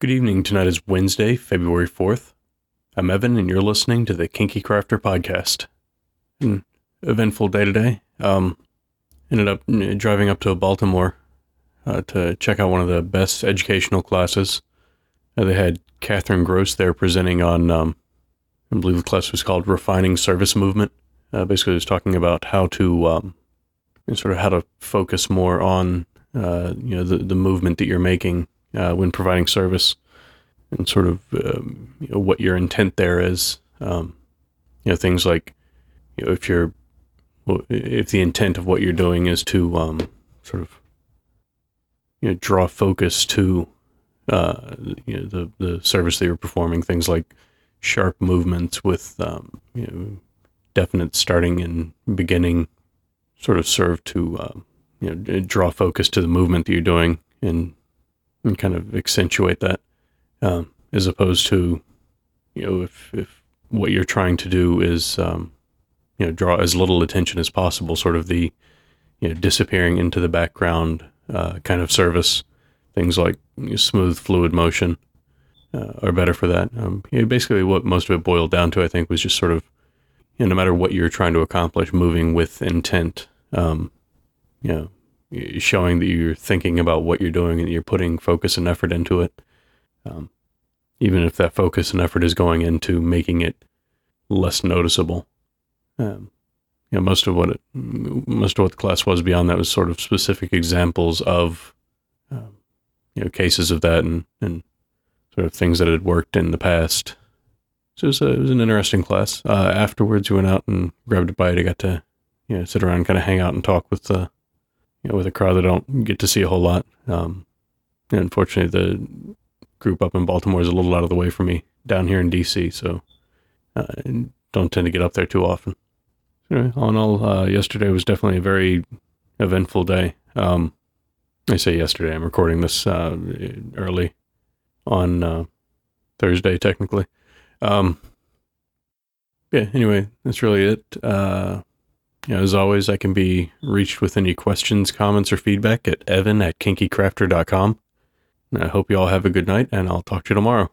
Good evening. Tonight is Wednesday, February 4th. I'm Evan, and you're listening to the Kinky Crafter podcast. An eventful day today. Um, ended up driving up to Baltimore uh, to check out one of the best educational classes. Uh, they had Catherine Gross there presenting on, um, I believe the class was called Refining Service Movement. Uh, basically, it was talking about how to um, sort of how to focus more on uh, you know the, the movement that you're making uh, when providing service and sort of um, you know, what your intent there is. Um, you know things like you know if you're if the intent of what you're doing is to um, sort of you know draw focus to uh, you know the the service that you're performing, things like sharp movements with um, you know definite starting and beginning, sort of serve to uh, you know draw focus to the movement that you're doing and and kind of accentuate that, um, as opposed to you know if if what you're trying to do is um, you know draw as little attention as possible, sort of the you know disappearing into the background uh, kind of service. Things like you know, smooth fluid motion uh, are better for that. Um, you know, basically, what most of it boiled down to, I think, was just sort of you know, no matter what you're trying to accomplish, moving with intent. Um, you know, showing that you're thinking about what you're doing and you're putting focus and effort into it. Um, even if that focus and effort is going into making it less noticeable. Um, you know, most of what it, most of what the class was beyond that was sort of specific examples of, um, you know, cases of that and, and sort of things that had worked in the past. So it was, a, it was an interesting class. Uh, afterwards, we went out and grabbed a bite. I got to, you know, sit around, kind of hang out and talk with the, you know, with a crowd that I don't get to see a whole lot. Um, unfortunately, the group up in Baltimore is a little out of the way for me down here in DC, so uh, I don't tend to get up there too often. Anyway, all in all, uh, yesterday was definitely a very eventful day. Um, I say yesterday, I'm recording this uh, early on uh, Thursday, technically. Um, yeah, anyway, that's really it. Uh, as always, I can be reached with any questions, comments, or feedback at evan at kinkycrafter.com. I hope you all have a good night, and I'll talk to you tomorrow.